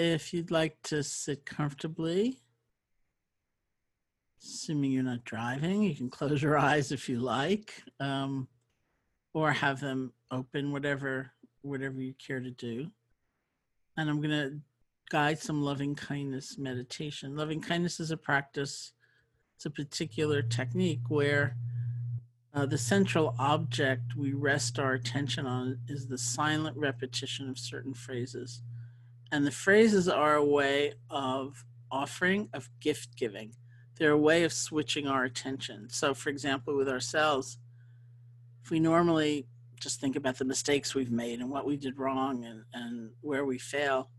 if you'd like to sit comfortably, assuming you're not driving, you can close your eyes if you like, um, or have them open, whatever whatever you care to do. And I'm going to guide some loving kindness meditation. Loving kindness is a practice. It's a particular technique where uh, the central object we rest our attention on is the silent repetition of certain phrases. And the phrases are a way of offering, of gift giving. They're a way of switching our attention. So, for example, with ourselves, if we normally just think about the mistakes we've made and what we did wrong and, and where we fail,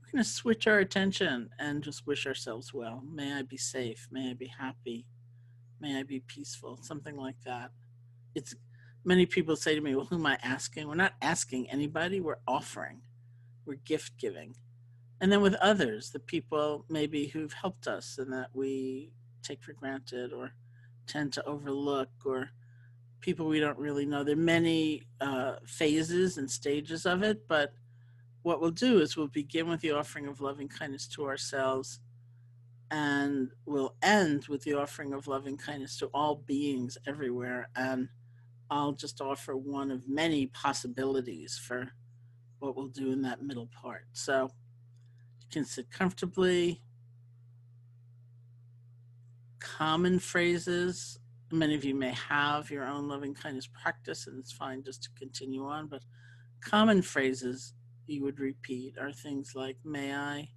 we're going to switch our attention and just wish ourselves well. May I be safe. May I be happy. May I be peaceful. Something like that. It's many people say to me, Well, who am I asking? We're not asking anybody, we're offering we're gift giving. And then with others, the people maybe who've helped us and that we take for granted or tend to overlook or people we don't really know. There are many uh, phases and stages of it, but what we'll do is we'll begin with the offering of loving kindness to ourselves and we'll end with the offering of loving kindness to all beings everywhere. And I'll just offer one of many possibilities for what we'll do in that middle part. So you can sit comfortably. Common phrases. Many of you may have your own loving kindness practice, and it's fine just to continue on. But common phrases you would repeat are things like, May I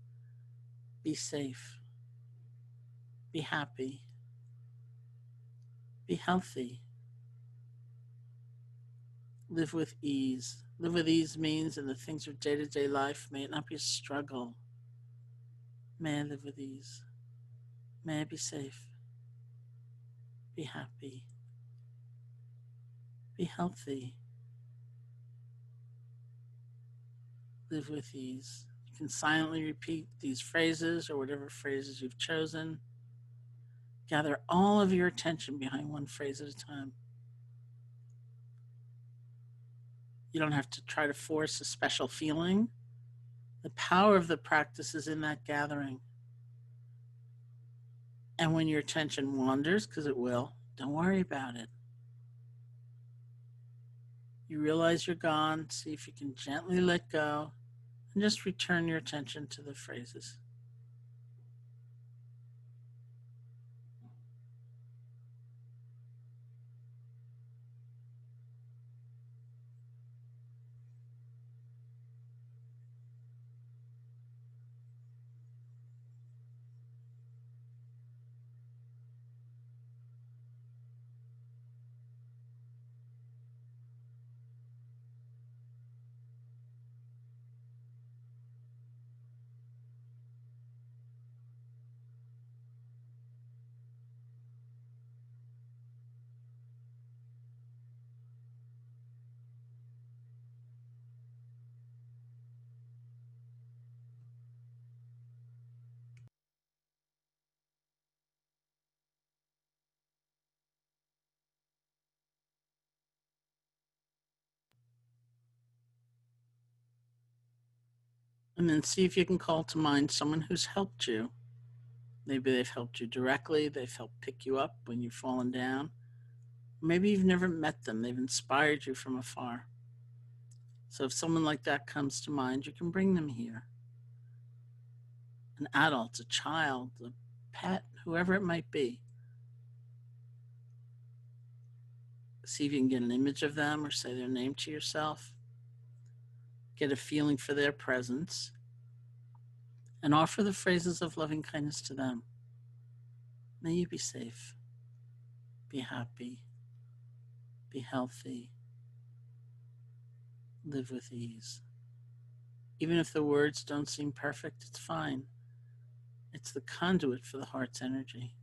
be safe, be happy, be healthy, live with ease. Live with ease means in the things of day to day life, may it not be a struggle. May I live with ease. May I be safe. Be happy. Be healthy. Live with ease. You can silently repeat these phrases or whatever phrases you've chosen. Gather all of your attention behind one phrase at a time. You don't have to try to force a special feeling. The power of the practice is in that gathering. And when your attention wanders, because it will, don't worry about it. You realize you're gone, see if you can gently let go and just return your attention to the phrases. And then see if you can call to mind someone who's helped you. Maybe they've helped you directly, they've helped pick you up when you've fallen down. Maybe you've never met them, they've inspired you from afar. So if someone like that comes to mind, you can bring them here. An adult, a child, a pet, whoever it might be. See if you can get an image of them or say their name to yourself get a feeling for their presence, and offer the phrases of loving kindness to them. May you be safe, be happy, be healthy, live with ease. Even if the words don't seem perfect, it's fine. It's the conduit for the heart's energy.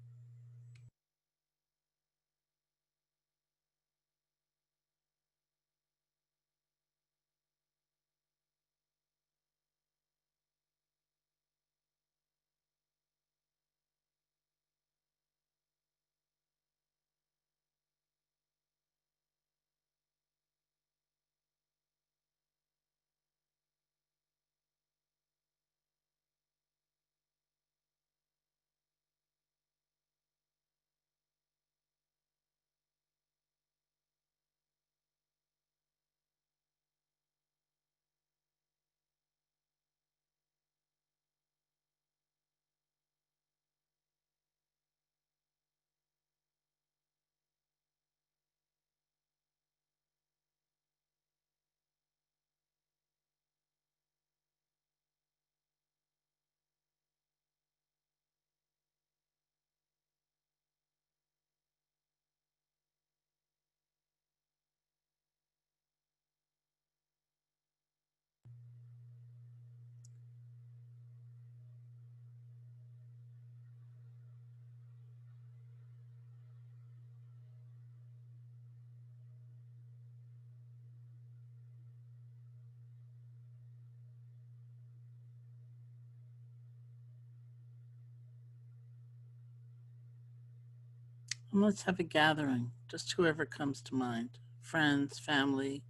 And let's have a gathering, just whoever comes to mind. Friends, family,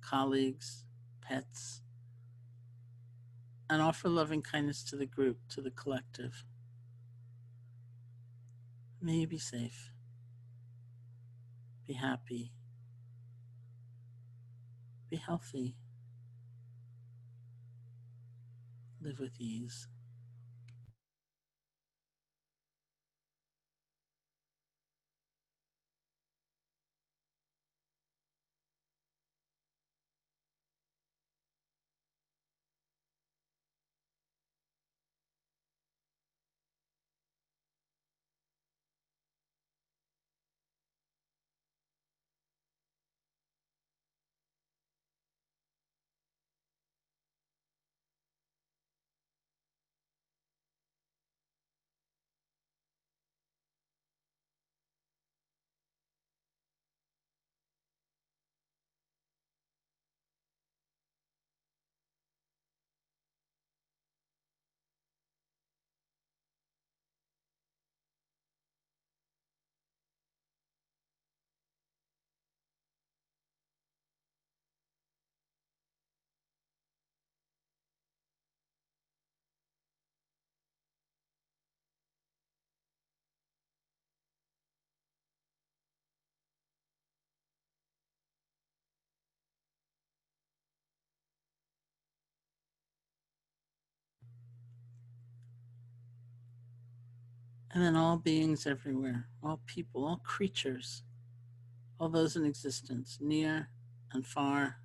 colleagues, pets, and offer loving kindness to the group, to the collective. May you be safe, be happy, be healthy, live with ease. And then all beings everywhere, all people, all creatures, all those in existence, near and far,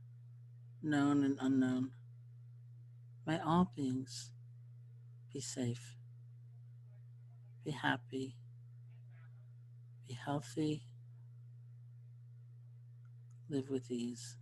known and unknown. May all beings be safe, be happy, be healthy, live with ease.